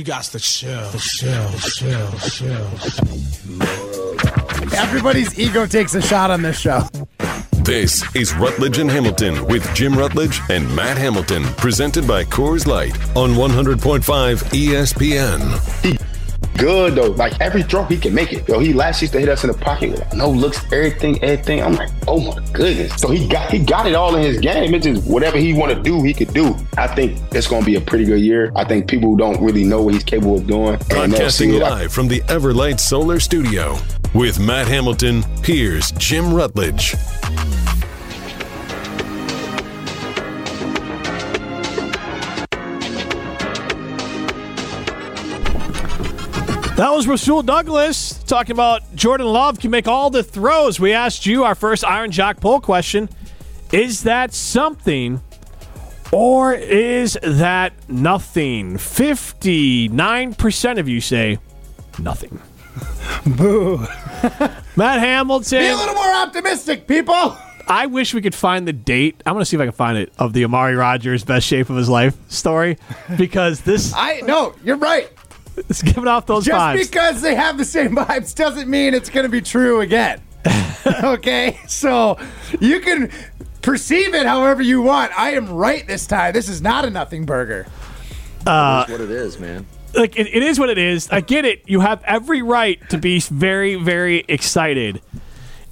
You got to chill, chill, chill, chill. Everybody's ego takes a shot on this show. This is Rutledge and Hamilton with Jim Rutledge and Matt Hamilton, presented by Coors Light on 100.5 ESPN. Good though, like every throw he can make it. Yo, he last used to hit us in the pocket with no looks, everything, everything. I'm like, oh my goodness. So he got he got it all in his game. It's just whatever he want to do, he could do. I think it's gonna be a pretty good year. I think people don't really know what he's capable of doing. Uh, Broadcasting see it. live from the Everlight Solar Studio with Matt Hamilton. Here's Jim Rutledge. That was Rasul Douglas talking about Jordan Love can make all the throws. We asked you our first Iron Jock poll question Is that something or is that nothing? 59% of you say nothing. Boo. Matt Hamilton. Be a little more optimistic, people. I wish we could find the date. I'm going to see if I can find it of the Amari Rodgers best shape of his life story because this I no, you're right. Is giving off those Just vibes. because they have the same vibes doesn't mean it's going to be true again. okay? So you can perceive it however you want. I am right this time. This is not a nothing burger. Uh, That's what it is, man. like it, it is what it is. I get it. You have every right to be very, very excited.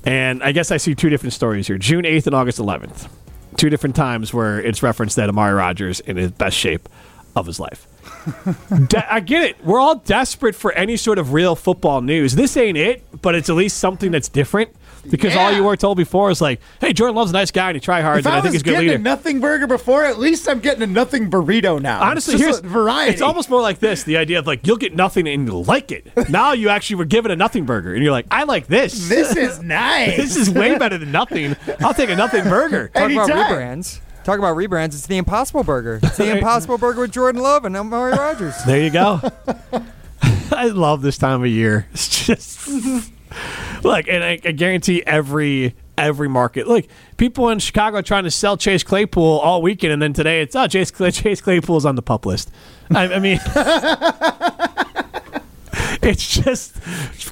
And I guess I see two different stories here: June eighth and August eleventh. Two different times where it's referenced that Amari Rodgers in his best shape of his life. De- I get it. We're all desperate for any sort of real football news. This ain't it, but it's at least something that's different. Because all you were told before is like, "Hey, Jordan Love's a nice guy and he try hard, If and I, I, think was he's a good getting leader." a nothing burger before, at least I'm getting a nothing burrito now. Honestly, It's here's a variety. It's almost more like this: the idea of like you'll get nothing and you'll like it. Now you actually were given a nothing burger, and you're like, I like this. this is nice. this is way better than nothing. I'll take a nothing burger. Talk about Anytime. rebrands. Talk about rebrands. It's the Impossible Burger. It's the Impossible Burger with Jordan Love and Amari Rodgers. There you go. I love this time of year. It's just look, and I, I guarantee every every market. Look, people in Chicago are trying to sell Chase Claypool all weekend, and then today it's oh Chase Chase Claypool's on the pup list. I, I mean. It's just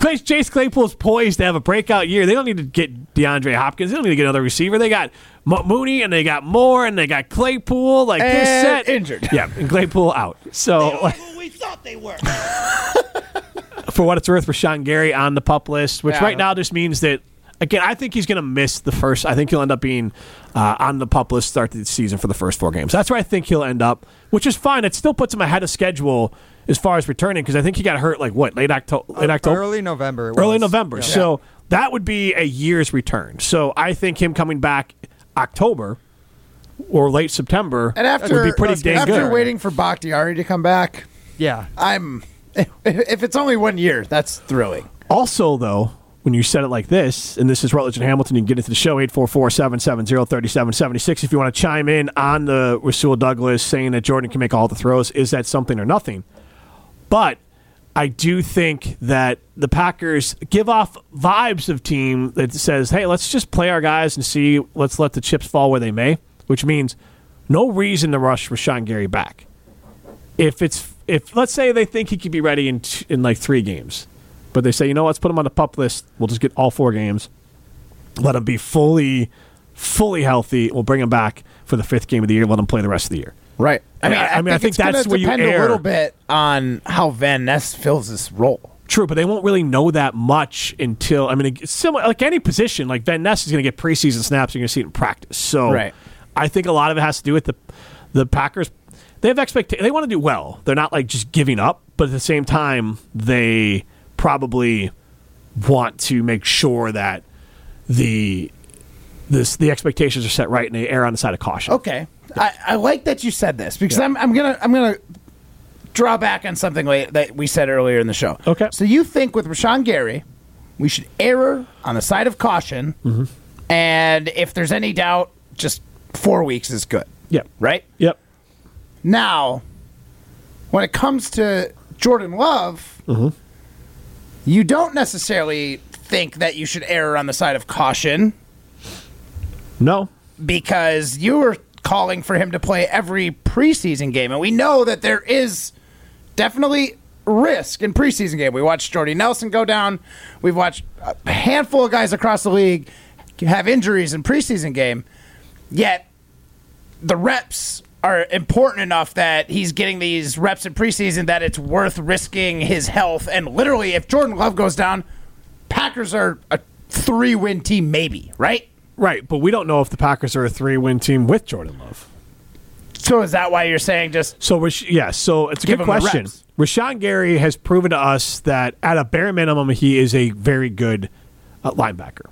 Clay- Chase Claypool's poised to have a breakout year. They don't need to get DeAndre Hopkins. They don't need to get another receiver. They got Mo- Mooney and they got Moore and they got Claypool. Like this And set injured. Yeah, and Claypool out. So like, Who we thought they were. for what it's worth, Rashan Gary on the pup list, which Yeah. right now just means that again, I think he's going to miss the first. I think he'll end up being uh, on the pup list start the season for the first four games. That's where I think he'll end up, which is fine. It still puts him ahead of schedule as far as returning because I think he got hurt like what late October, late October, Early November. it early was. November. Yeah. So that would be a year's return. So I think him coming back October or late September and after would be pretty dang after good. waiting for Bakhtiari to come back, Yeah. I'm if it's only one year, that's thrilling. Also, though, when you said it like this, and this is Rutledge and Hamilton, you can get into the show 844 770 3776 if you want to chime in on the Rasul Douglas saying that Jordan can make all the throws. Is that something or nothing? But I do think that the Packers give off vibes of team that says, hey, let's just play our guys and see, let's let the chips fall where they may, which means no reason to rush Rashan Gary back. If it's if let's say they think he could be ready in in like three games, but they say you know let's put him on the pup list. We'll just get all four games. Let him be fully fully healthy. We'll bring him back for the fifth game of the year. Let him play the rest of the year. Right. I mean, I- I mean, I think it's that's where you depend err. a little bit on how Van Ness fills this role. True, but they won't really know that much until I mean, it's similar like any position. Like Van Ness is going to get preseason snaps. You're going to see it in practice. So Right. I think a lot of it has to do with the the Packers. They have expectations. They want to do well. They're not like just giving up, but at the same time, they probably want to make sure that the this the expectations are set right and they err on the side of caution. Okay, I, I like that you said this because I'm, I'm gonna I'm gonna draw back on something that we said earlier in the show. Okay. so you think with Rashan Gary, we should err on the side of caution, Mm-hmm. and if there's any doubt, just four weeks is good, Yep. right? Yep. Now, when it comes to Jordan Love, Mm-hmm. You don't necessarily think that you should err on the side of caution No. because you were calling for him to play every preseason game, and we know that there is definitely risk in preseason game. We watched Jordy Nelson go down. We've watched a handful of guys across the league have injuries in preseason game. Yet the reps are important enough that he's getting these reps in preseason that it's worth risking his health. And literally, if Jordan Love goes down, Packers are a three win team, maybe, right? Right, but we don't know if the Packers are a three-win team with Jordan Love. So is that why you're saying just So, Rash- yeah, so it's a good question. Rashan Gary has proven to us that at a bare minimum, he is a very good uh, linebacker.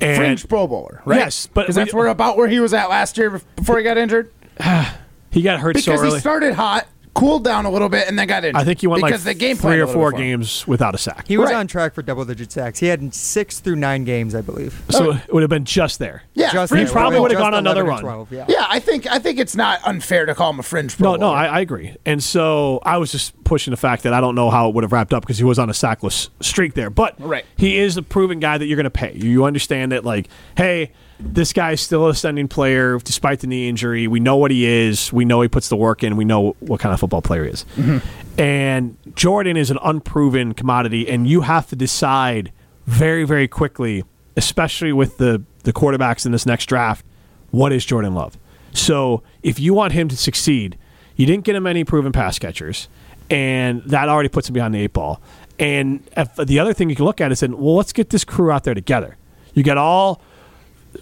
And fringe Pro Bowler, right? Yes, but we- that's where about where he was at last year before he got injured. he got hurt so Because early. he started hot, cooled down a little bit, and then got injured. I think he went because like the game three or four bit games without a sack. He was Right. on track for double-digit sacks. He had six through nine games, I believe. so it would have been just there. Yeah, Just fringe He Pro probably would've gone another run. 12, yeah. Yeah, I think I think it's not unfair to call him a fringe Pro No, no, I, I agree. And so I was just pushing the fact that I don't know how it would have wrapped up because he was on a sackless streak there. But Right. he is a proven guy that you're going to pay. You understand that, like, hey, this guy is still a ascending player despite the knee injury. We know what he is. We know he puts the work in. We know what kind of football player he is. Mm-hmm. And Jordan is an unproven commodity, and you have to decide very, very quickly, especially with the, the quarterbacks in this next draft, what is Jordan Love? So if you want him to succeed, you didn't get him any proven pass catchers, and that already puts him behind the eight ball. And the other thing you can look at is, well, let's get this crew out there together. You got all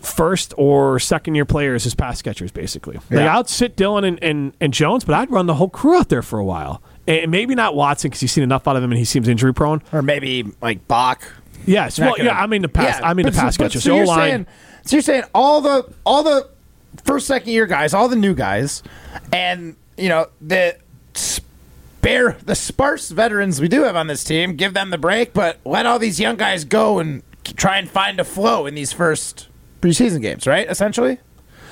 first or second year players as pass catchers, basically. Like, Yeah. I'd sit Dillon and, and, and Jones, but I'd run the whole crew out there for a while. And maybe not Watson because he's seen enough out of him and he seems injury prone. or maybe like Bach. Yes, well, gonna- yeah, I mean the pass. I mean the but so- pass catchers. So you're saying, so you're saying all the all the first second year guys, all the new guys, and you know the spare the sparse veterans we do have on this team, give them the break, but let all these young guys go and try and find a flow in these first preseason games, right? Essentially,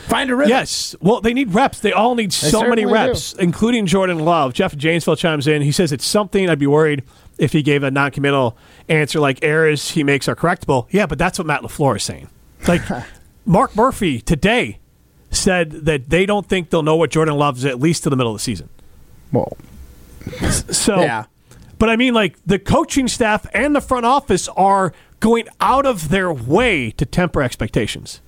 find a rhythm. Yes. Well, they need reps. They all need so many reps, including Jordan Love. Jeff Janesville chimes in. He says it's something I'd be worried if he gave a non-committal answer like errors he makes are correctable. Yeah, but that's what Matt LaFleur is saying. Like Mark Murphy today said that they don't think they'll know what Jordan Love is at least to the middle of the season. Well, So Yeah. But I mean like the coaching staff and the front office are going out of their way to temper expectations.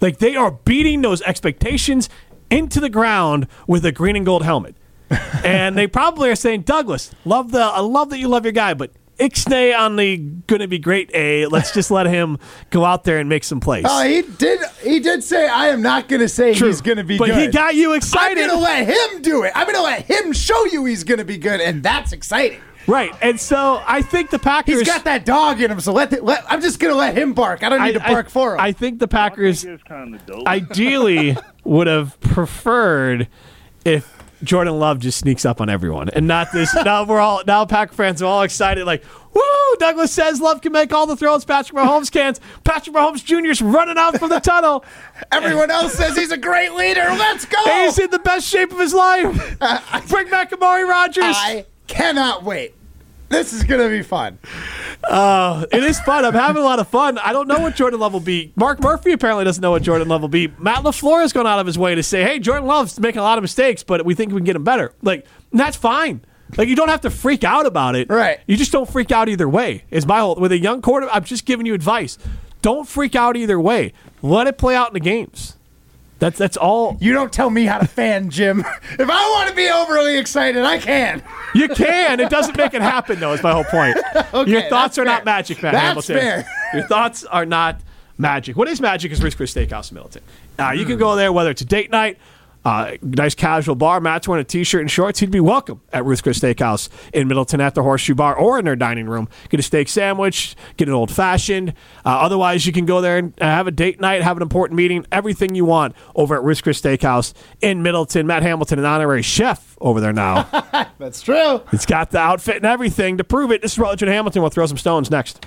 Like they are beating those expectations into the ground with a green and gold helmet. and they probably are saying, Douglas, love the I love that you love your guy, but Ixnay on the gonna be great A. Let's just let him go out there and make some plays. oh, he did. He did say, "I am not going to say True. he's going to be but good." he got you excited. I'm going to let him do it. I'm going to let him show you he's going to be good, and that's exciting. Right. And so I think the Packers He's got that dog in him, so let, the, let I'm just gonna let him bark. I don't need to bark for him. I think the Packers It's kind of dope. ideally would have preferred if Jordan Love just sneaks up on everyone and not this. now we're all now Packer fans are all excited like, woo! Douglas says Love can make all the throws. Patrick Mahomes can't. Patrick Mahomes Jr.'s running out from the tunnel. Everyone else says he's a great leader. Let's go. He's in the best shape of his life. Bring back Amari Rodgers. I cannot wait. This is gonna be fun. Uh, it is fun. I'm having a lot of fun. I don't know what Jordan Love will be. Mark Murphy apparently doesn't know what Jordan Love will be. Matt LaFleur has gone out of his way to say, hey, Jordan Love's making a lot of mistakes, but we think we can get him better. Like, that's fine. Like, you don't have to freak out about it. Right. You just don't freak out either way, is my whole. With a young quarterback, I'm just giving you advice. Don't freak out either way. Let it play out in the games. That's that's all. You don't tell me how to fan, Jim. if I want to be overly excited, I can. You can. It doesn't make it happen, though, is my whole point. Your thoughts are fair. not magic, Matt That's Hamilton. fair. Your thoughts are not magic. What is magic is Chris Steakhouse in Middleton. Uh, you can go there whether it's a date night, uh, nice casual bar. Matt's wearing a t-shirt and shorts. He'd be welcome at Ruth's Chris Steakhouse in Middleton at the Horseshoe Bar or in their dining room. Get a steak sandwich, get an old fashioned. Uh, otherwise, you can go there and have a date night, have an important meeting, everything you want over at Ruth's Chris Steakhouse in Middleton. Matt Hamilton, an honorary chef over there now. That's true. it's got the outfit and everything to prove it. This is Rutledge and Hamilton. We'll throw some stones next.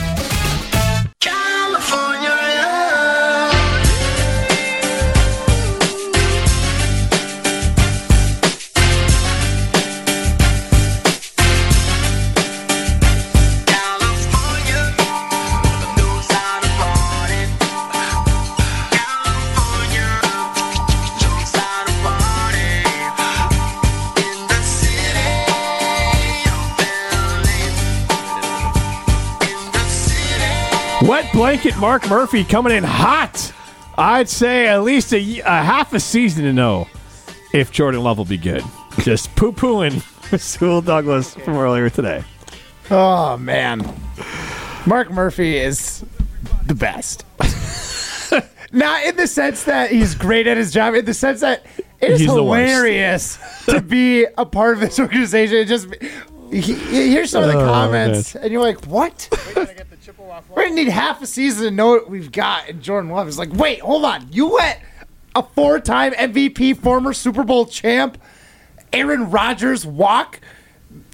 Blanket Mark Murphy coming in hot. I'd say at least a, a half a season to know if Jordan Love will be good. Just poo pooing Rasul Douglas from earlier today. Oh man, Mark Murphy is the best. Not in the sense that he's great at his job, in the sense that it is He's hilarious to be a part of this organization. It just he, he- here's some of the Oh, comments, and you're like, "What? We're gonna need half a season to know what we've got." And Jordan Love is like, "Wait, hold on. You let a four-time MVP, former Super Bowl champ, Aaron Rodgers walk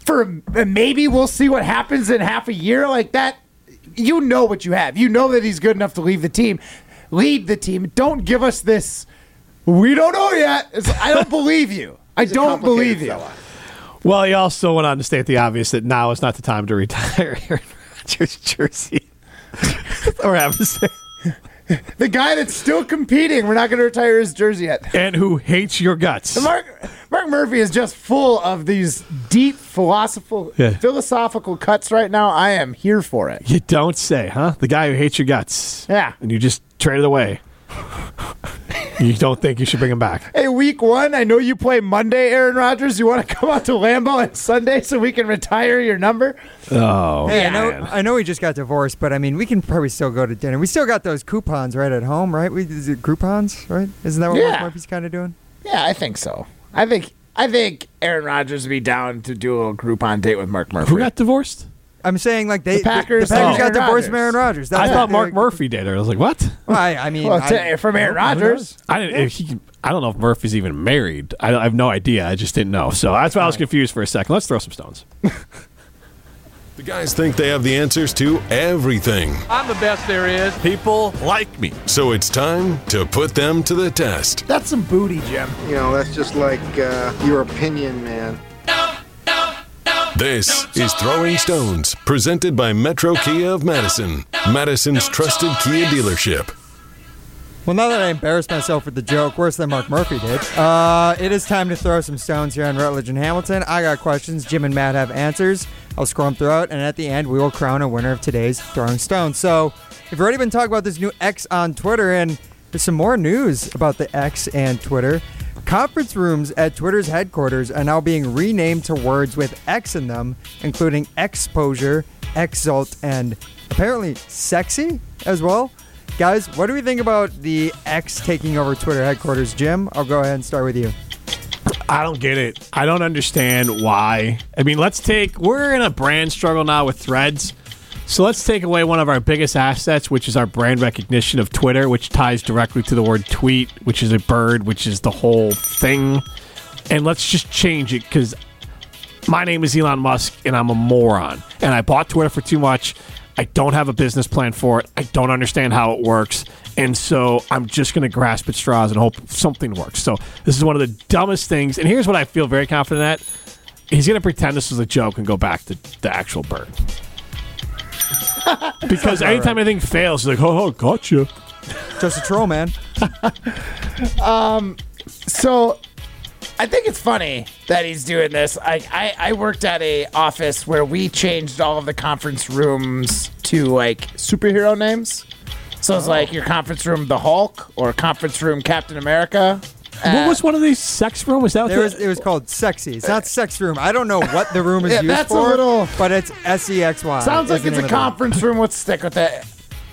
for maybe we'll see what happens in half a year like that." You know what you have. You know that he's good enough to leave the team, lead the team. Don't give us this. We don't know yet. It's, I don't believe you. I He's don't believe you. fella. Well, he also went on to state the obvious that now is not the time to retire Aaron Rodgers jersey. or say. The guy that's still competing, we're not going to retire his jersey yet. And who hates your guts. Mark Mark Murphy is just full of these deep philosophical Yeah. philosophical cuts right now. I am here for it. You don't say, huh? The guy who hates your guts. Yeah. And you just trade it away. You don't think you should bring him back. Hey, week one, I know you play Monday, Aaron Rodgers. You want to come out to Lambeau on Sunday so we can retire your number? Oh, Hey, I know, man. I know he just got divorced, but I mean, we can probably still go to dinner. We still got those coupons right at home, right? We is it Groupons, right? Isn't that what Yeah. Mark Murphy's kind of doing? Yeah, I think so. I think I think Aaron Rodgers would be down to do a little Groupon date with Mark Murphy. Who got divorced? I'm saying like they The Packers the, Packers and got Aaron divorced from Rodgers. Aaron Rodgers. That's I thought they- Mark Murphy did. It. I was like, what? Well, I, I mean, well, I- to- from Aaron? Rodgers. I didn't. If he, I don't know if Murphy's even married. I, I have no idea. I just didn't know. So that's why I was confused for a second. Let's throw some stones. The guys think they have the answers to everything. I'm the best there is. People like me. So it's time to put them to the test. That's some booty, Jim. You know, that's just like uh, your opinion, man. This is Throwing Stones, presented by Metro Kia of Madison, Madison's trusted Kia dealership. Well, now that I embarrassed myself with the joke worse than Mark Murphy did, uh, it is time to throw some stones here on Rutledge and Hamilton. I got questions. Jim and Matt have answers. I'll scroll them throughout, and at the end, we will crown a winner of today's Throwing Stones. So, we've already been talking about this new X on Twitter, and there's some more news about the X and Twitter. Conference rooms at Twitter's headquarters are now being renamed to words with X in them, including exposure, exalt, and apparently sexy as well. Guys, what do we think about the X taking over Twitter headquarters? Jim, I'll go ahead and start with you. I don't get it. I don't understand why. I mean, let's take. We're in a brand struggle now with threads. So let's take away one of our biggest assets, which is our brand recognition of Twitter, which ties directly to the word tweet, which is a bird, which is the whole thing. And let's just change it because my name is Elon Musk and I'm a moron. And I bought Twitter for too much. I don't have a business plan for it. I don't understand how it works. And so I'm just going to grasp at straws and hope something works. So this is one of the dumbest things. And here's what I feel very confident at. He's going to pretend this was a joke and go back to the actual bird. because anytime anything fails, he's like, oh, gotcha. Just a troll, man. Um, so I think it's funny that he's doing this. I, I, I worked at a office where we changed all of the conference rooms to like superhero names. So it's oh. like your conference room the Hulk or conference room Captain America. What uh, was one of these sex room? Was that what There the- was, it was called sexy. It's not sex room. I don't know what the room is Yeah, used that's a for, little- but it's S E X Y. Sounds like it's a of the room. conference room. Let's stick with it.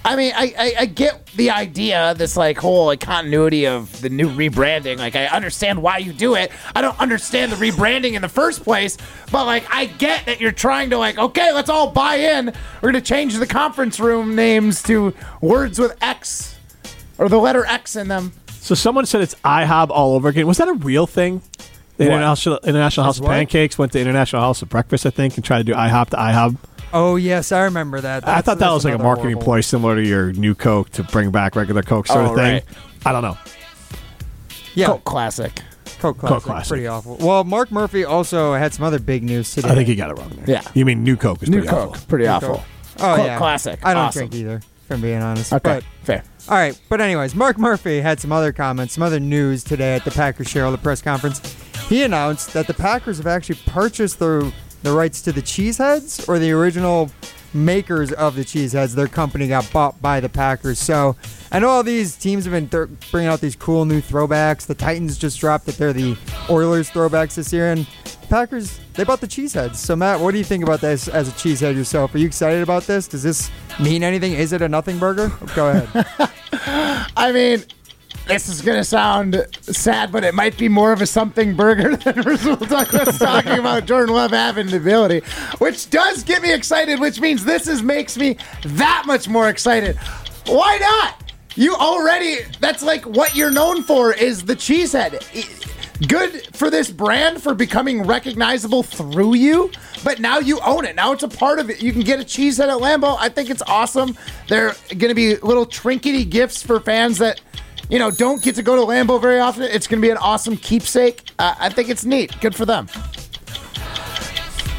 I mean, I, I, I get the idea, this like whole like continuity of the new rebranding. Like, I understand why you do it. I don't understand the rebranding in the first place, but like, I get that you're trying to like, okay, let's all buy in. We're gonna change the conference room names to words with X or the letter X in them. So someone said it's IHOB all over again. Was that a real thing? The International International House of what? Pancakes went to International House of Breakfast, I think, and tried to do IHOP to IHOB. Oh yes, I remember that. I That's- thought that that's was like a another marketing horrible- ploy similar to your new Coke to bring back regular Coke sort Oh, of thing. right. I don't know. Yeah, Coke classic. Coke classic. Classic. Pretty awful. Well, Mark Murphy also had some other big news today. I think he got it wrong there. Yeah. You mean new Coke is New pretty Coke, awful. pretty New awful. Coke. Oh Coke yeah, classic. I don't Awesome. drink either, if I'm being honest. Okay, But fair. All right, but anyways, Mark Murphy had some other comments, some other news today at the Packers shareholder press conference. He announced that the Packers have actually purchased the the rights to the Cheeseheads or the original makers of the cheeseheads. Their company got bought by the Packers. So I know all these teams have been th- bringing out these cool new throwbacks. The Titans just dropped that they're the Oilers throwbacks this year, and the Packers they bought the cheeseheads. So Matt, what do you think about this as a cheesehead yourself? Are you excited about this? Does this mean anything? Is it a nothing burger? Go ahead. I mean, this is to sound sad, but it might be more of a something burger than Rasul Douglas talking about Jordan Love having the ability, which does get me excited, which means this is makes me that much more excited. Why not? You already, that's like what you're known for is the cheesehead. Good for this brand for becoming recognizable through you, but now you own it. Now it's a part of it. You can get a cheesehead at Lambeau. I think it's awesome. They're going to be little trinkety gifts for fans that you know, don't get to go to Lambeau very often. It's going to be an awesome keepsake. Uh, I think it's neat. Good for them.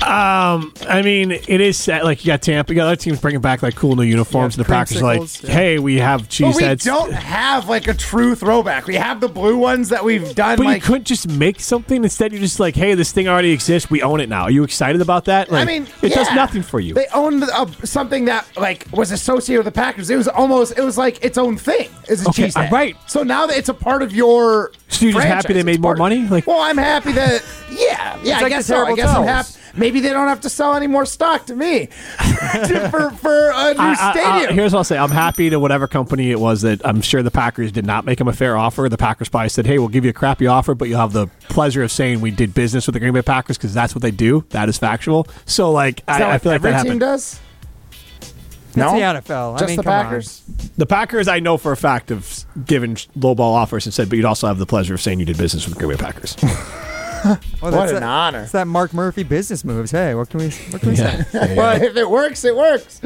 Um, I mean, it is sad. Like you got Tampa, you got other teams bringing back like cool new uniforms, Yeah, and the Packers are like, yeah. hey, we have But cheese we heads. don't have like a true throwback. We have the blue ones that we've done. But like, you couldn't just make something instead. You're just like, hey, this thing already exists. We own it now. Are you excited about that? Like, I mean, it does nothing for you. They own uh, something that like was associated with the Packers. It was almost it was like its own thing. Is a Okay, cheesehead. uh, right. So now that it's a part of your. So you're just happy they made more money? Like- well, I'm happy that yeah, yeah. I like guess the so. I terrible guess I'm towels. happy. Maybe they don't have to sell any more stock to me to- for for a new I- I- I- stadium. here's what I'll say. I'm happy to whatever company it was that I'm sure the Packers did not make him a fair offer. The Packers probably said, hey, we'll give you a crappy offer, but you'll have the pleasure of saying we did business with the Green Bay Packers because that's what they do. That is factual. So, like, I, I feel like every that team happened. does. It's No? the NFL. I Just mean, the come on. Packers. The Packers, I know for a fact, have given lowball offers and said, but you'd also have the pleasure of saying you did business with the Green Bay Packers. Well, What an that- honor. It's that Mark Murphy business moves. Hey, what can we what can we say? But if it works, it works.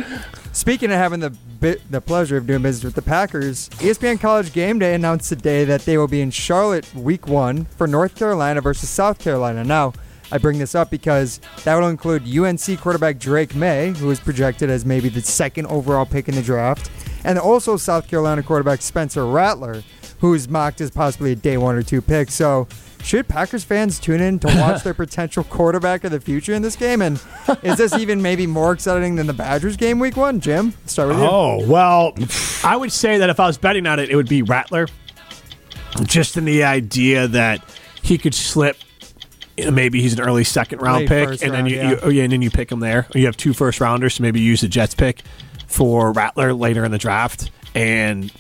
Speaking of having the bit, the pleasure of doing business with the Packers, ESPN College Game Day announced today that they will be in Charlotte Week One for North Carolina versus South Carolina. Now, I bring this up because that will include UNC quarterback Drake Maye, who is projected as maybe the second overall pick in the draft, and also South Carolina quarterback Spencer Rattler, who is mocked as possibly a day one or two pick. So. Should Packers fans tune in to watch their potential quarterback of the future in this game? And is this even maybe more exciting than the Badgers game week one? Jim, start with you. Oh, well, I would say that if I was betting on it, it would be Rattler. Just in the idea that he could slip. You know, Maybe he's an early second round Late pick, first and then you, yeah. you oh, yeah, and then you pick him there. You have two first rounders, so maybe you use the Jets pick for Rattler later in the draft, and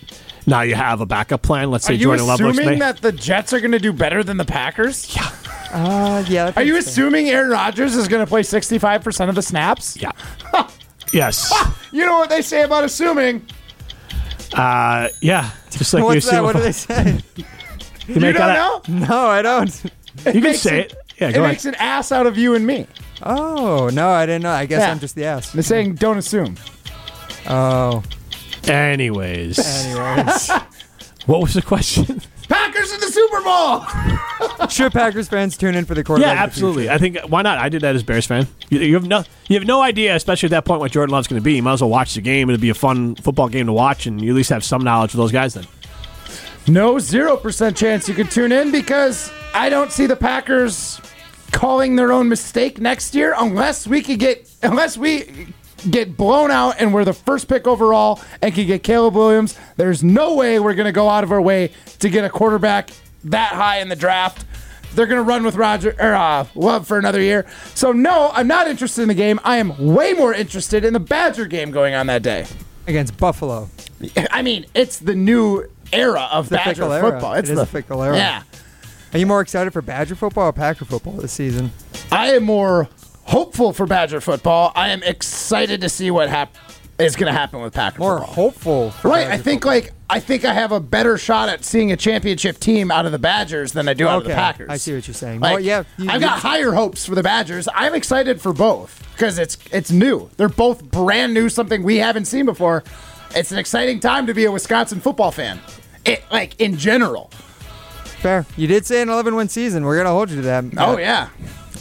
now you have a backup plan. Let's say Are you Jordan Love looks assuming may- that the Jets are going to do better than the Packers? Yeah. Uh, yeah. Are you makes assuming Aaron Rodgers is going to play 65% of the snaps? yeah, yes, You know what they say about assuming. uh, yeah. Just like you What's that? assume What do they say? you You don't that- know? no, I don't. You can say it- it. Yeah, It go makes ahead. an ass out of you and me. Oh no, I didn't know. I guess Yeah. I'm just the ass. They're saying don't assume. Oh, Anyways, anyways, what was the question? Packers in the Super Bowl. should Packers fans tune in for the Yeah, quarterback? of the absolutely. I think why not? I did that as Bears fan. You, you have no, you have no idea, especially at that point, what Jordan Love's going to be. You might as well watch the game. It'll be a fun football game to watch, and you at least have some knowledge of those guys. Then No 0% chance you could tune in because I don't see the Packers calling their own mistake next year unless we could get unless we get blown out and we're the first pick overall and can get Caleb Williams. There's no way we're going to go out of our way to get a quarterback that high in the draft. They're going to run with Roger or uh, Love for another year. So no, I'm not interested in the game. I am way more interested in the Badger game going on that day. against Buffalo. I mean, it's the new era of The Badger fickle era. football. It It's is the a fickle era. Yeah. Are you more excited for Badger football or Packer football this season? I am more hopeful for Badger football. I am excited to see what hap- is going to happen with Packer More football. hopeful. For Right, Badger I think football. like I think I have a better shot at seeing a championship team out of the Badgers than I do out of the Packers. I see what you're saying. Like, well, yeah, you- I've you- got higher hopes for the Badgers. I'm excited for both because it's it's new. They're both brand new, something we haven't seen before. It's an exciting time to be a Wisconsin football fan. It, like in general. fair. You did say an 11 win season. We're gonna hold you to that. Oh yeah,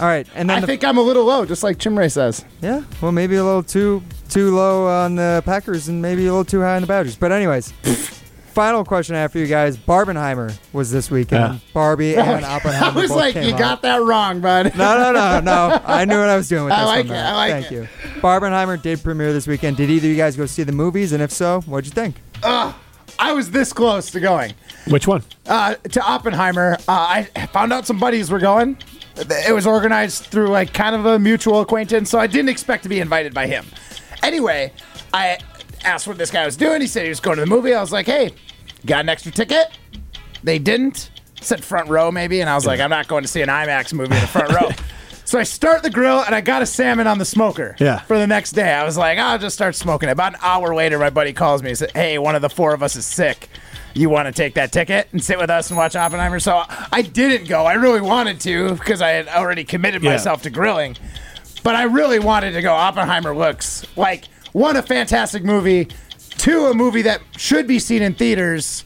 All right, and then I the- think I'm a little low, just like Chimray says. yeah, well maybe a little too too low on the Packers and maybe a little too high on the Badgers. But anyways, final question I have for you guys: Barbenheimer was this weekend. Yeah. Barbie and Oppenheimer. I was both like, came you out. got that wrong, bud. No, no, no, no. I knew what I was doing with I this like one. it, Matt. I like Thank it. you. Barbenheimer did premiere this weekend. Did either of you guys go see the movies? And if so, what'd you think? I was this close to going. Which one? uh, to Oppenheimer. Uh, I found out some buddies were going. It was organized through like kind of a mutual acquaintance, so I didn't expect to be invited by him. Anyway, I asked what this guy was doing. He said he was going to the movie. I was like, "Hey, got an extra ticket?" They didn't. Said front row maybe, and I was like, "I'm not going to see an IMAX movie in the front row." So I start the grill and I got a salmon on the smoker. Yeah. For the next day, I was like, I'll just start smoking it. About an hour later, my buddy calls me and said, Hey, one of the four of us is sick. You want to take that ticket and sit with us and watch Oppenheimer? So I didn't go. I really wanted to because I had already committed Yeah. myself to grilling. But I really wanted to go. Oppenheimer looks like one a fantastic movie, two a movie that should be seen in theaters.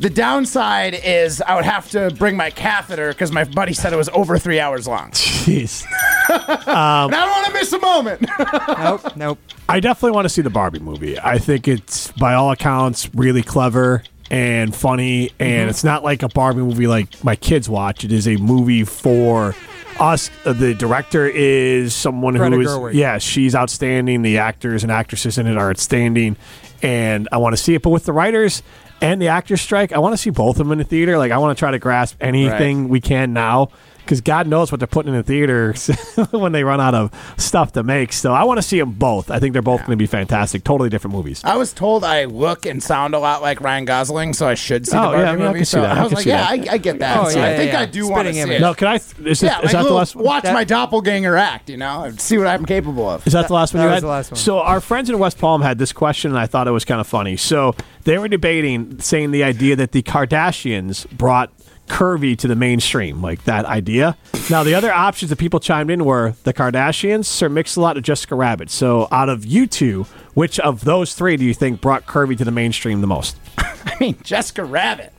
The downside is I would have to bring my catheter because my buddy said it was over three hours long. Jeez. and I don't want to miss a moment. Nope, nope. I definitely want to see the Barbie movie. I think it's, by all accounts, really clever and funny. And it's not like a Barbie movie like my kids watch. It is a movie for us. Uh, The director is someone Greta who is, Gerwig. yeah, she's outstanding. The actors and actresses in it are outstanding. And I want to see it. But with the writers and the actors strike, I want to see both of them in the theater. Like, I want to try to grasp anything we can now. Because God knows what they're putting in the theaters when they run out of stuff to make. So I want to see them both. I think they're both going to be fantastic. Totally different movies. I was told I look and sound a lot like Ryan Gosling, so I should see Oh, the yeah, I mean, I movie. can see so that. I I was can like, see yeah, I, that. I get that. Oh, so yeah, I think yeah, I do want to see image. it. No, can I? Is, this, yeah, is like that the little- last one? watch That- my doppelganger act, you know, and see what I'm capable of. Is that the last one that you was had? the last one. So our friends in West Palm had this question, and I thought it was kind of funny. So they were debating, saying the idea that the Kardashians brought curvy to the mainstream, like that idea. Now the other options that people chimed in were the Kardashians, Sir Mix-a-Lot, or Jessica Rabbit. So out of you two, which of those three do you think brought curvy to the mainstream the most? I mean, Jessica Rabbit.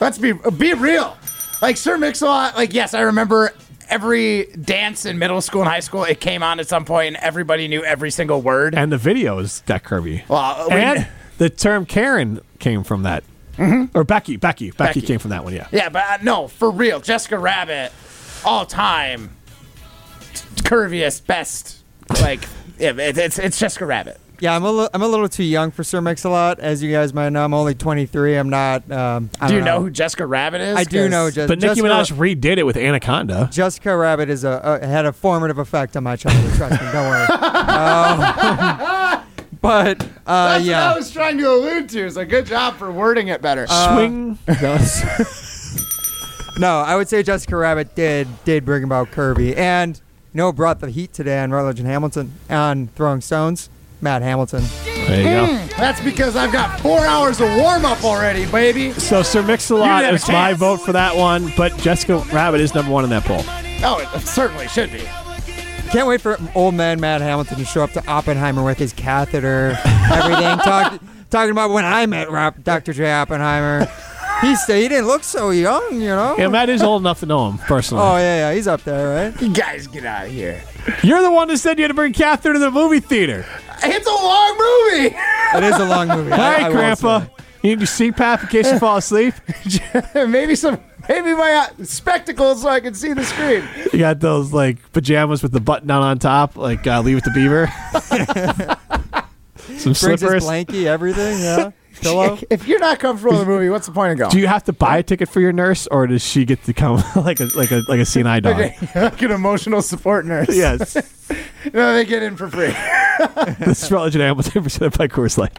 Let's be be real. Like Sir Mix-a-Lot. Like yes, I remember every dance in middle school and high school. It came on at some point, and everybody knew every single word. And the videos got curvy. Well, we- and the term Karen came from that. Or Becky, Becky, Becky, Becky. came from that one. Yeah. Yeah, but uh, no, for real, Jessica Rabbit, all time, curviest, best. Like, yeah, it, it's it's Jessica Rabbit. Yeah, I'm a, li- I'm a little too young for Sir Mix-a-Lot. As you guys might know, I'm only 23. I'm not. Um, I Do you don't know who Jessica Rabbit is? I do know. Je- But Nicki Jessica, Minaj redid it with Anaconda. Jessica Rabbit is a, a had a formative effect on my childhood. Trust me, don't worry. Um, but uh, That's yeah, what I was trying to allude to. So good job for wording it better. Swing. no, I would say Jessica Rabbit did did bring about Kirby, and you know, who brought the heat today on Rutledge and Hamilton on Throwing Stones. Matt Hamilton. There you go. That's because I've got four hours of warm up already, baby. So Sir You Mix-a-Lot didn't have is a my chance. vote for that one, but Jessica Rabbit is number one in that poll. Oh, it certainly should be. Can't wait for old man Matt Hamilton to show up to Oppenheimer with his catheter, everything. Talk, talking about when I met Rob, Dr. J. Oppenheimer. He said he didn't look so young, you know. Yeah, Matt is old enough to know him personally. Oh yeah, yeah, he's up there, right? You guys get out of here. You're the one that said you had to bring Catherine to the movie theater. It's a long movie. It is a long movie. I- Hey, I Grandpa. Say. You need your CPAP in case you fall asleep. maybe some, maybe my uh, spectacles so I can see the screen. You got those like pajamas with the button down on top, like uh, Leave It to Beaver. Some Brings his slippers. blankie, everything, yeah. Pillow. If you're not comfortable in the movie, what's the point of going? Do you have to buy a ticket for your nurse, or does she get to come like a like a like a CNI dog? Okay, like an emotional support nurse. Yes. No, they get in for free. this is Rutledge and Hamilton presented by Coors Light.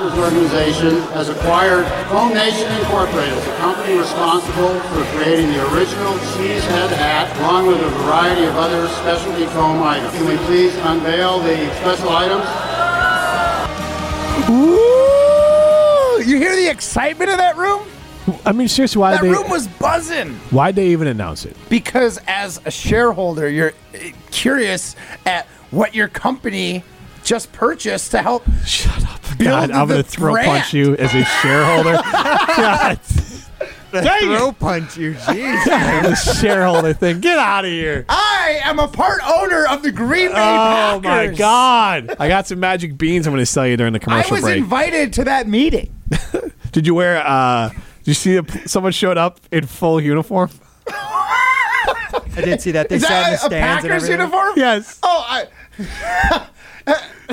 That organization has acquired Foamation Incorporated, the company responsible for creating the original Cheesehead hat, along with a variety of other specialty foam items. Can we please unveil the special items? Ooh, you hear the excitement in that room? I mean, seriously, why That they room was buzzing why'd they even announce it? because as a shareholder, you're uh, curious at what your company just purchased to help Shut up. Build God, I'm going to throw brand. punch you as a shareholder. God. Dang it. Throw punch you, jeez. the shareholder thing. Get out of here. I am a part owner of the Green Bay Oh my Packers. God! I got some magic beans. I'm going to sell you during the commercial I was break. invited to that meeting. did you wear? uh Did you see a, someone showed up in full uniform? I did see that. They Is sat in the that a stands and Packers everything. uniform? Yes, Oh, I,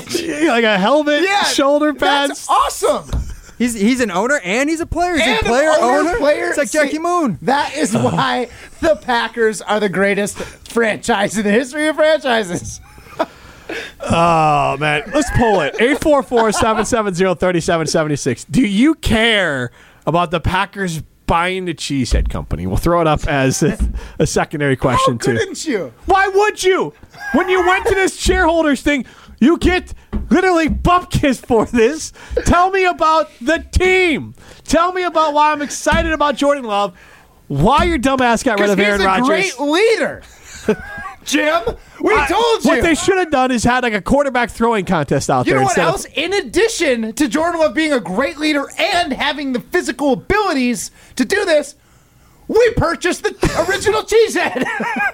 like a helmet, yeah. shoulder pads. That's awesome. He's he's an owner and he's a player. He's And a player owner, owner. player. It's like See, Jackie Moon. That is uh-huh. why the Packers are the greatest franchise in the history of franchises. Oh man, let's pull it. 844-770-3776. Do you care about the Packers buying the Cheesehead Company? We'll throw it up as a, a secondary question How too. couldn't you? Why would you? When you went to this shareholders thing, you get literally bupkis for this. Tell me about the team. Tell me about why I'm excited about Jordan Love. Why your dumbass got rid of of Aaron a Rodgers. great leader. Jim, we I- told you. What they should have done is had like a quarterback throwing contest out you there You know what else? In addition to Jordan Love being a great leader and having the physical abilities to do this, we purchased the original cheesehead.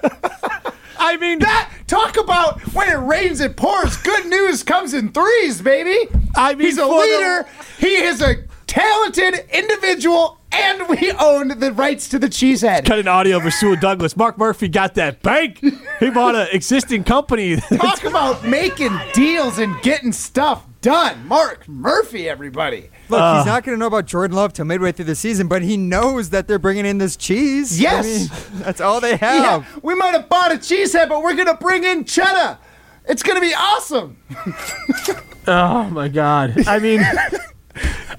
of. I mean, that talk about when it rains it pours. Good news comes in threes, baby. I mean, he's a for the- leader. He is a talented individual, and we own the rights to the cheesehead. cut an audio of Rasul Douglas. Mark Murphy got that bank. He bought an existing company. Talk about making deals and getting stuff done. Mark Murphy, everybody. Look, Uh. he's not going to know about Jordan Love till midway through the season, but he knows that they're bringing in this cheese. I Yes. mean, that's all they Yeah, have. we might have bought a cheesehead, but we're gonna bring in cheddar. It's gonna be awesome. oh my god! I mean,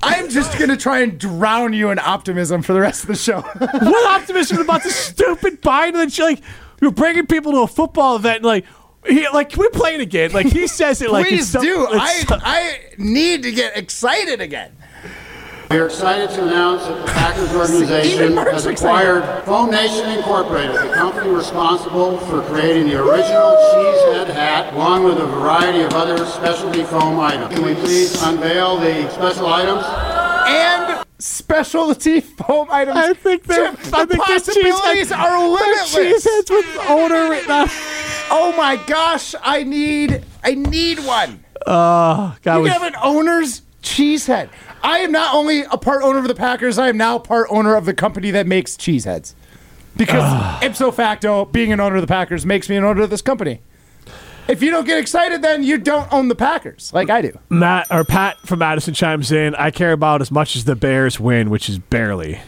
I'm just gonna try and drown you in optimism for the rest of the show. what optimism about the stupid buying of the like you're bringing people to a football event and like he like can we play it again? Like he says it like Please some- do. I some- I need to get excited again. We are excited to announce that the Packers organization has acquired Foamation Incorporated, the company responsible for creating the original cheesehead hat, along with a variety of other specialty foam items. Can we please unveil the special items? And specialty foam items. I think they're. Jim, I the think possibilities cheeseheads- are they're limitless. Cheeseheads with owner written on. Oh my gosh! I need I need one. Ah, oh God! You we- have an owner's cheesehead. I am not only a part owner of the Packers, I am now part owner of the company that makes cheeseheads. Because ipso facto, being an owner of the Packers makes me an owner of this company. If you don't get excited, then you don't own the Packers like I do. Matt or Pat from Madison chimes in. I care about as much as the Bears win, which is barely.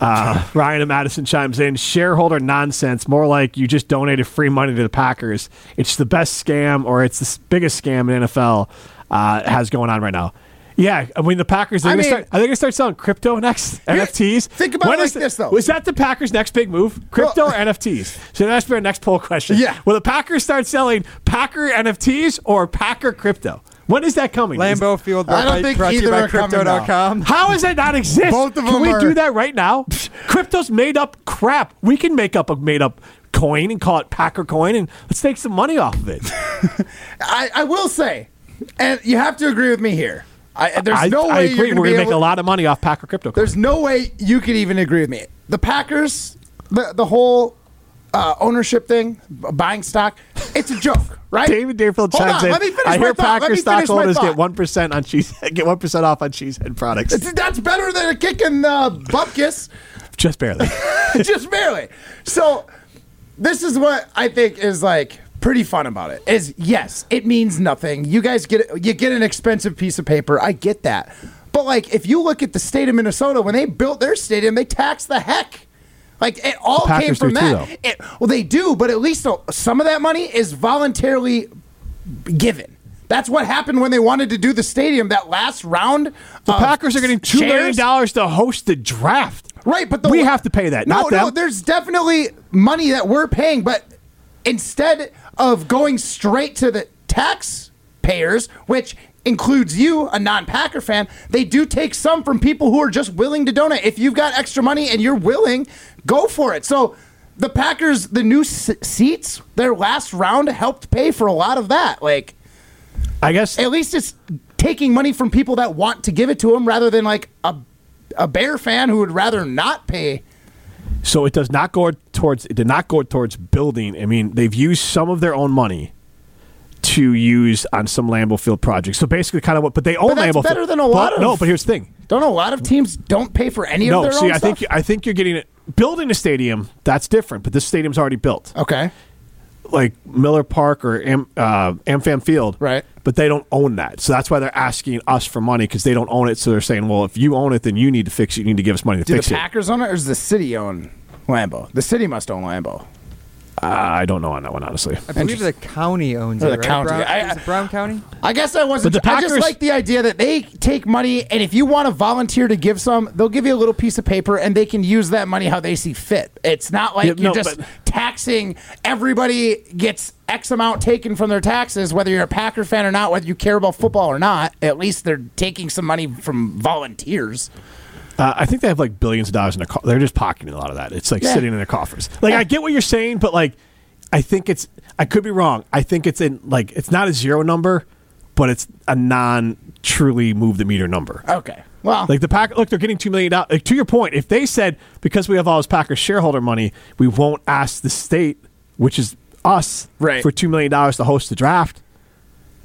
Uh, Ryan and Madison chimes in. Shareholder nonsense. More like you just donated free money to the Packers. It's the best scam, or it's the biggest scam in NFL uh, has going on right now. Yeah, I mean the Packers. Are I they mean- gonna start, are they going to start selling crypto next? NFTs. think about When it is like this, though. Was that the Packers' next big move? Crypto Well- or NFTs? So that's our next poll question. Yeah. Will the Packers start selling Packer NFTs or Packer crypto? When is that coming? Lambeau Field I don't think brought to either are coming now. Crypto.com. How does that not exist? Both of can them we are- do that right now? Crypto's made up crap. We can make up a made up coin and call it Packer coin and let's take some money off of it. I, I will say, and you have to agree with me here. I, there's I, no way I you're agree. We're going to make a lot of money off Packer crypto. There's no way you could even agree with me. The Packers, the the whole uh, ownership thing, buying stock, it's a joke, right? David Deerfield Hold chimes on, in. let me finish I my hear thought. Packer stockholders get one percent on cheese. Get one percent off on cheesehead products. That's better than a kick in the bupkis. Just barely. just barely. So this is what I think is like pretty fun about it. Is yes, it means nothing. You guys get you get an expensive piece of paper. I get that. But like if you look at the state of Minnesota when they built their stadium, they taxed the heck. Like it all came from do too, that. It- well, they do, but at least some of that money is voluntarily given. That's what happened when they wanted to do the stadium. That last round, The Packers are getting two million dollars to host the draft. Right, but the, we have to pay that. No, no, there's definitely money that we're paying, but instead of going straight to the taxpayers, which includes you, a non-Packer fan. They do take some from people who are just willing to donate. If you've got extra money and you're willing, go for it. So the Packers, the new s- seats, their last round helped pay for a lot of that. Like I guess at least it's taking money from people that want to give it to them rather than like a a Bear fan who would rather not pay. So it does not go towards it did not go towards building. I mean, they've used some of their own money to use on some Lambeau Field projects. So basically, kind of what, but they own But that's Lambeau better Field. than a But- lot of- No, but here's the thing. Don't a lot of teams don't pay for any no, of their see, own I stuff. think I think you're getting it. Building a stadium that's different, but this stadium's already built. okay, Like Miller Park or Am, uh, AmFam Field, Right. But they don't own that, so that's why they're asking us for money because they don't own it. So they're saying, well, if you own it, then you need to fix it. You need to give us money to fix it. do fix the it. Packers own it or does the city own Lambeau? The city must own Lambeau. Uh, I don't know on that one, honestly. I believe the county owns Or it. the right? county. Brown, I- is it Brown County? I guess I wasn't. But the I just Packers- like the idea that they take money, and if you want to volunteer to give some, they'll give you a little piece of paper, and they can use that money how they see fit. It's not like Yeah, you're no, just but- taxing. Everybody gets X amount taken from their taxes, whether you're a Packer fan or not, whether you care about football or not. At least they're taking some money from volunteers. Uh, I think they have like billions of dollars in their. Co- they're just pocketing a lot of that. It's like Yeah. sitting in their coffers. Like Yeah. I get what you're saying, but like I think it's. I could be wrong. I think it's in like it's not a zero number, but it's a non truly move the meter number. Okay. Well, Like the pack, look, they're getting two million dollars. Like, to your point, if they said because we have all this Packers shareholder money, we won't ask the state, which is us, Right. for two million dollars to host the draft.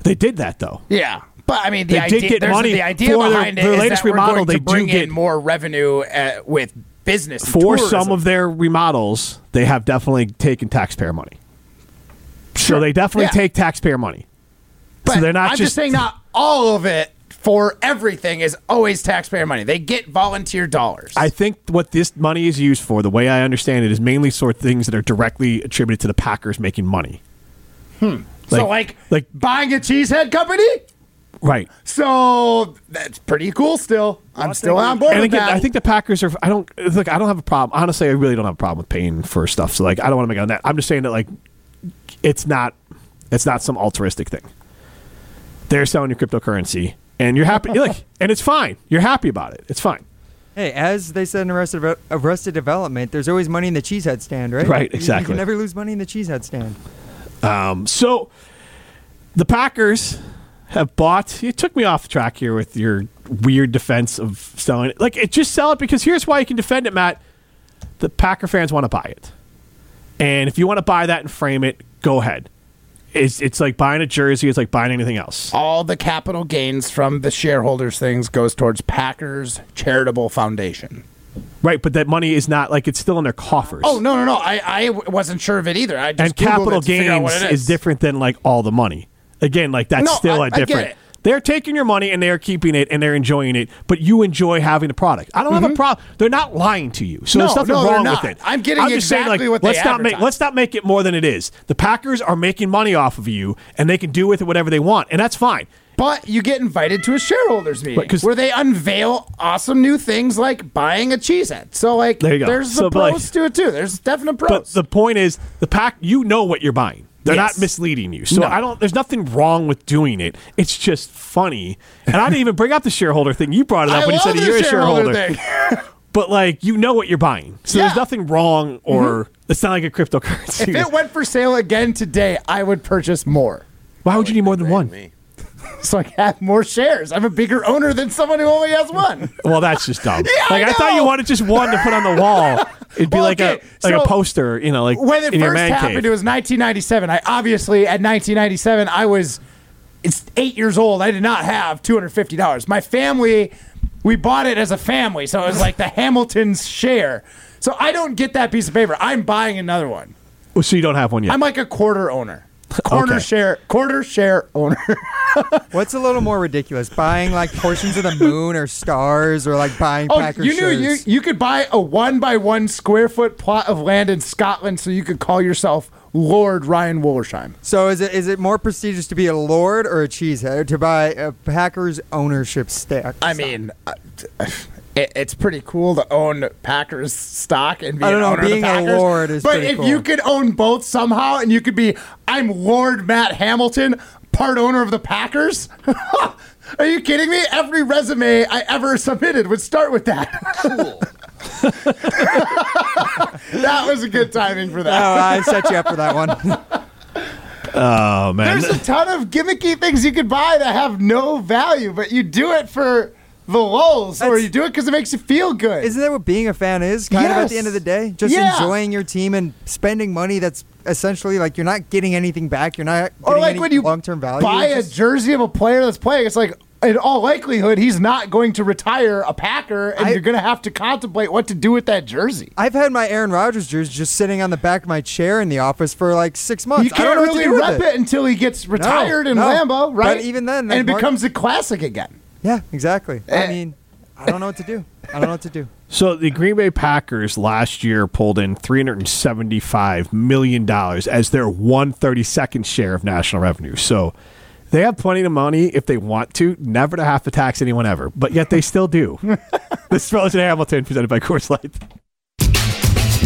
They did that though. yeah. But I mean, the They idea, did get money the idea for their- behind their it is latest remodel, they do get- in more revenue uh, with business For tourism. some of their remodels, they have definitely taken taxpayer money. So they definitely Yeah. take taxpayer money. But so they're not I'm just, just saying not all of it for everything is always taxpayer money. They get volunteer dollars. I think what this money is used for, the way I understand it, is mainly sort of things that are directly attributed to the Packers making money. Hmm. So like like buying a cheesehead company. Right. So that's pretty cool. Still, I'm still on board And with again, that. I think the Packers are. I don't look. I don't have a problem. Honestly, I really don't have a problem with paying for stuff. So like, I don't want to make it on that. I'm just saying that like, it's not. It's not some altruistic thing. They're selling your cryptocurrency, and you're happy. Like, and it's fine. You're happy about it. It's fine. Hey, as they said in Arrested, Arrested Development, there's always money in the cheesehead stand, right? Right, You- You can never lose money in the cheesehead stand. Um, so the Packers have bought. You took me off track here with your weird defense of selling it. Like, it just sell it because here's why you can defend it, Matt. The Packer fans want to buy it, and if you want to buy that and frame it, go ahead. It's it's like buying a jersey. It's like buying anything else. all the capital gains from the shareholders things goes towards Packers Charitable Foundation. Right, but that money is not like it's still in their coffers. Oh no no no! I, I wasn't sure of it either. I just and Googled capital it to out what gains is different than like all the money. Again, like that's No, still I- a different. They're taking your money and they're keeping it and they're enjoying it, but you enjoy having the product. I don't have a problem. They're not lying to you, so Mm-hmm. No, there's nothing no, wrong not. with it. I'm getting I'm just saying, exactly like, what they let's not make let's not make it more than it is. The Packers are making money off of you, and they can do with it whatever they want, and that's fine. But you get invited to a shareholders meeting Right, where they unveil awesome new things like buying a cheesehead. So like, There you go. there's the So, but, like- pros to it too. There's definite pros. But the point is, the pack you know what you're buying. They're Yes. not misleading you. So No. I don't. There's nothing wrong with doing it. It's just funny. And I didn't even bring up the shareholder thing. You brought it up I when you said you're a shareholder. thing. But like you know what you're buying. So there's Yeah. Mm-hmm. nothing wrong or it's not like a cryptocurrency. if it went for sale again today, I would purchase more. Why would you need more than one? Me. So I have more shares. I'm a bigger owner than someone who only has one. Well, that's just dumb. Yeah, like I I, thought you wanted just one to put on the wall. It'd be Well, like okay, a like so a poster, you know, like when it in your first man happened, cave. it was 1997. I obviously at 1997 I was it's eight years old. I did not have 250 dollars. My family, we bought it as a family, so it was like the Hamiltons share. So I don't get that piece of paper. I'm buying another one. Oh, so you don't have one yet. I'm like a quarter owner, quarter Okay. share, quarter share owner. What's a little more ridiculous? Buying like portions of the moon or stars, or like buying Oh, Packers you knew you shirts? you could buy a one by one square foot plot of land in Scotland, so you could call yourself Lord Ryan Wollersheim. So is it is it more prestigious to be a lord or a cheesehead to buy a Packers ownership stack? I mean, uh, it, it's pretty cool to own Packers stock and be I don't an know, owner of the being a Packers. lord is But if cool. you could own both somehow, and you could be, I'm Lord Matt Hamilton, part owner of the Packers. Are you kidding me? Every resume I ever submitted would start with that. Cool. that was a good timing for Oh, that. I set you up for that one. Oh man, There's a ton of gimmicky things you could buy that have no value, but you do it for the lulls, or you do it because it makes you feel good. Isn't that what being a fan is? Kind of at the end of the day, just Yeah. enjoying your team and spending money that's essentially like you're not getting anything back. You're not or like any when you long-term value. buy a just- jersey of a player that's playing, it's like in all likelihood he's not going to retire a Packer, and I- you're going to have to contemplate what to do with that jersey. I've had my Aaron Rodgers jersey just sitting on the back of my chair in the office for like six months. You I don't can't know what to really rep it. until he gets retired in no. Lambeau, right? But even then, and it Mark- becomes a classic again. Yeah, exactly. Eh. I mean, I don't know what to do. I don't know what to do. So the Green Bay Packers last year pulled in three hundred and seventy-five million dollars as their one thirty-second share of national revenue. So they have plenty of money if they want to, never to have to tax anyone ever, but yet they still do. this is Rutledge and Hamilton, presented by Coors Light.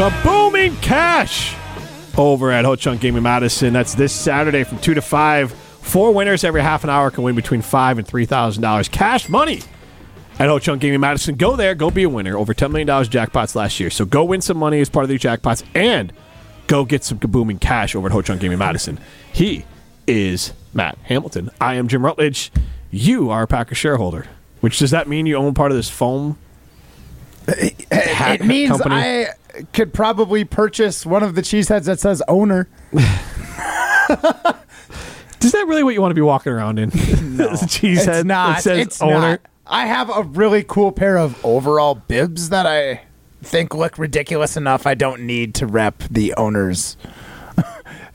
Kabooming cash over at Ho Chunk Gaming Madison. That's this Saturday from two to five. Four winners every half an hour can win between five and three thousand dollars cash money at Ho Chunk Gaming Madison. Go there, go be a winner. Over ten million dollars jackpots last year. So go win some money as part of these jackpots and go get some kabooming cash over at Ho Chunk Gaming Madison. He is Matt Hamilton. I am Jim Rutledge. You are a Packer shareholder. Which does that mean you own part of this foam? It means company? I could probably purchase one of the cheese heads that says owner. Is that really what you want to be walking around in? No. cheese head not. that says it's owner. not. I have a really cool pair of overall bibs that I think look ridiculous enough. I don't need to rep the owner's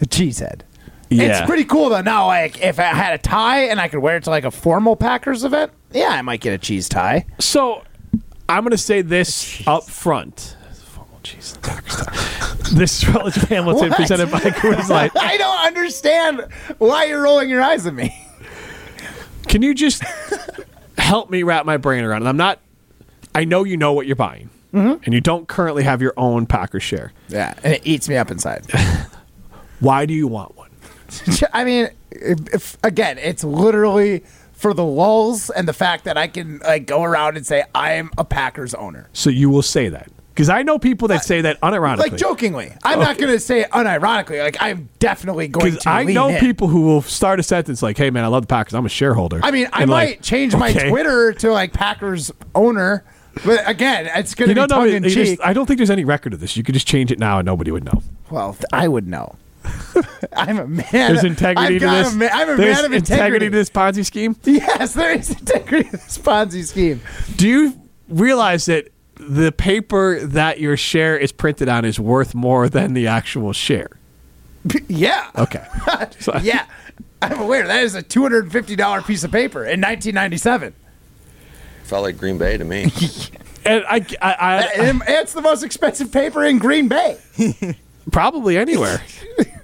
cheesehead. Yeah. It's pretty cool though. Now, like if I had a tie and I could wear it to like a formal Packers event, yeah, I might get a cheese tie. So I'm going to say this up front. Jeez, this is Rutledge Hamilton What? presented by Coors Light. I don't understand why you're rolling your eyes at me. Can you just help me wrap my brain around it? I'm not. I know you know what you're buying, Mm-hmm. and you don't currently have your own Packer share. Yeah, and it eats me up inside. Why do you want one? I mean, if, if, again, it's literally for the lulls and the fact that I can like go around and say I'm a Packers owner. So you will say that because I know people that say that unironically. Like jokingly. I'm not going to say it unironically. Like I'm definitely going to I know in. people who will start a sentence like, "Hey, man, I love the Packers. I'm a shareholder." I mean, I And, might like, change my okay. Twitter to like Packers owner, but again, it's going to be know. tongue you in just- cheek. I don't think there's any record of this. You could just change it now and nobody would know. Well, I would know. I'm a man. There's integrity I've to got this. A ma- I'm a There's man of integrity integrity. to this Ponzi scheme. Yes, there is integrity to this Ponzi scheme. Do you realize that the paper that your share is printed on is worth more than the actual share? Yeah. Okay. So- yeah. I'm aware that is a $250 piece of paper in 1997. Felt like Green Bay to me. And I, I, I And it's the most expensive paper in Green Bay. probably anywhere.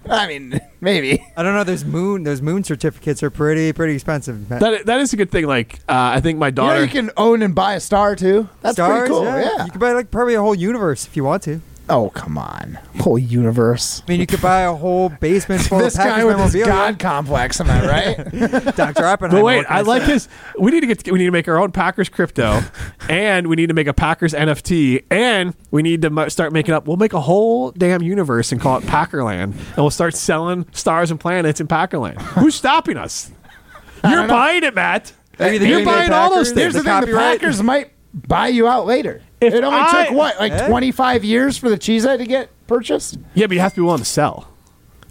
I mean, maybe. I don't know. Those moon, those moon certificates are pretty, pretty expensive. That that is a good thing. Like uh, I think my You know, daughter. you can own and buy a star too. That's Stars, pretty cool. Yeah. You can buy like probably a whole universe if you want to. Oh, come on. Whole universe. I mean, you could buy a whole basement full this of Packers guy with his memorabilia. God complex, am I right? Dr. Oppenheimer. but wait, what can I like say? his. We need to get. We need to make our own Packers crypto, and we need to make a Packers NFT, and we need to mo- start making up. We'll make a whole damn universe and call it Packerland, and we'll start selling stars and planets in Packerland. Who's stopping us? You're buying it, Matt. Maybe the You're Green Bay buying all those Packers, things. Here's the, the thing: the copyright. Packers might buy you out later. If it only I- took what, like Eh? 25 years for the cheesehead to get purchased? Yeah, but you have to be willing to sell.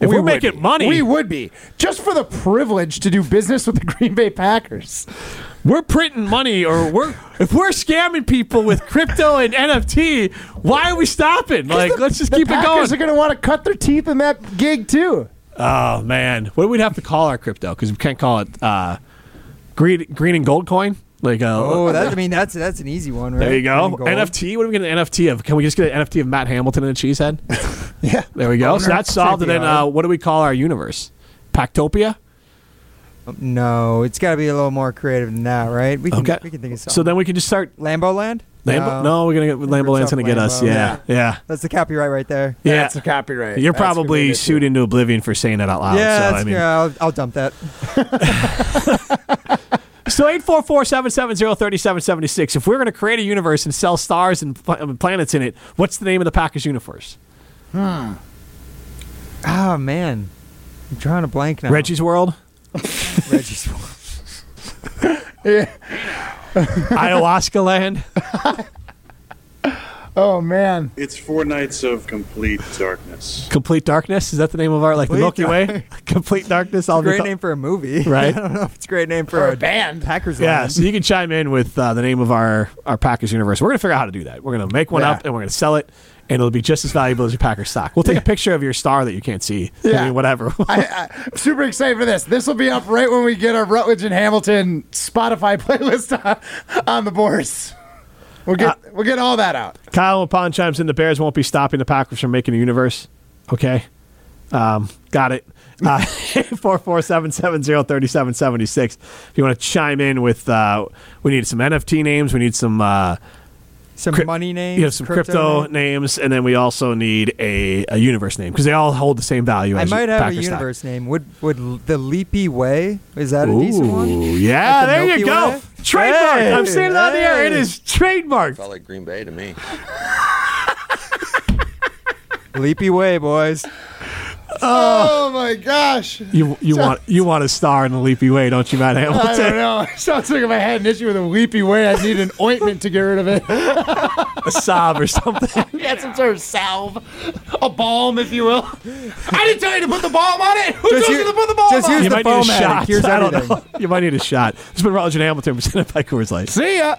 If We we are making be. money, we would be just for the privilege to do business with the Green Bay Packers. we're printing money, or we're if we're scamming people with crypto and NFT, why are we stopping? Like, let's just the keep it going. They're going to want to cut their teeth in that gig too. Oh man, what do we have to call our crypto? Because we can't call it uh, green green and gold coin. Like, uh, Oh, that, I mean that's that's an easy one, right? there you go. NFT. What do we gonna get an NFT of? Can we just get an NFT of Matt Hamilton and a cheesehead? Yeah. There we go. So that's solved. And then uh, what do we call our universe? Pactopia. No, it's got to be a little more creative than that, right? We can Okay. we can think of something. So then we can just start. Lambo Land. Lambo? No, we're gonna get Lambo Land's gonna get us. Lambo. Yeah, yeah, That's the copyright right there. yeah. That's the copyright. You're That's gonna probably an sued into oblivion for saying that out loud. yeah, so, that's- I mean, yeah, I'll, I'll dump that. So 844-770-3776. If we're going to create a universe and sell stars and planets in it, what's the name of the Packers universe? Hmm. Oh man, I'm drawing a blank now. Reggie's World, Reggie's. World. yeah. Ayahuasca Land. Oh man. It's four nights of complete darkness. Complete Darkness. Is that the name of our like the Milky Way? Complete Darkness. I'll Great be- name for a movie, Right. I don't know if it's a great name for For a a band. Packers. Yeah, line. so you can chime in with uh, the name of our our Packers universe. We're gonna figure out how to do that. We're gonna make one Yeah. up and we're gonna sell it, and it'll be just as valuable as your Packers stock. We'll take a picture of your star that you can't see. I Yeah. mean, whatever. I, I'm super excited for this. This will be up right when we get our Rutledge and Hamilton Spotify playlist on, on the boards. We'll get we'll get all that out. Kyle Pond chimes in. The Bears won't be stopping the Packers from making a universe. Okay, um, got it. Uh, Four four seven seven zero thirty seven seventy six. If you want to chime in with, uh, we need some NFT names. We need some. Uh, some cryp- money names. you have some crypto, names. names, and then we also need a, a universe name because they all hold the same value. I as might your have a Packers stock. universe name. Would would the Leapy Way? Is that a decent one? Ooh, yeah, Like the there you Milky go. Way? Trademark. Hey, I'm saying it on the air. It hey. is trademark. Felt like Green Bay to me. Leapy Way, boys. Oh. oh my gosh. You you want you want a star in the leapy way, don't you, Matt Hamilton? I Hamilton? don't know. It Sounds like if I had an issue with a leapy way, I'd need an ointment to get rid of it. a sob or something. yeah, some sort of salve, a balm, if you will. I didn't tell you to put the balm on it. Who Just told you to put the balm just on? use You the might need a shot. Here's I don't everything. know. You might need a shot. It's been Rutledge and Hamilton presented by Coors Light. See ya.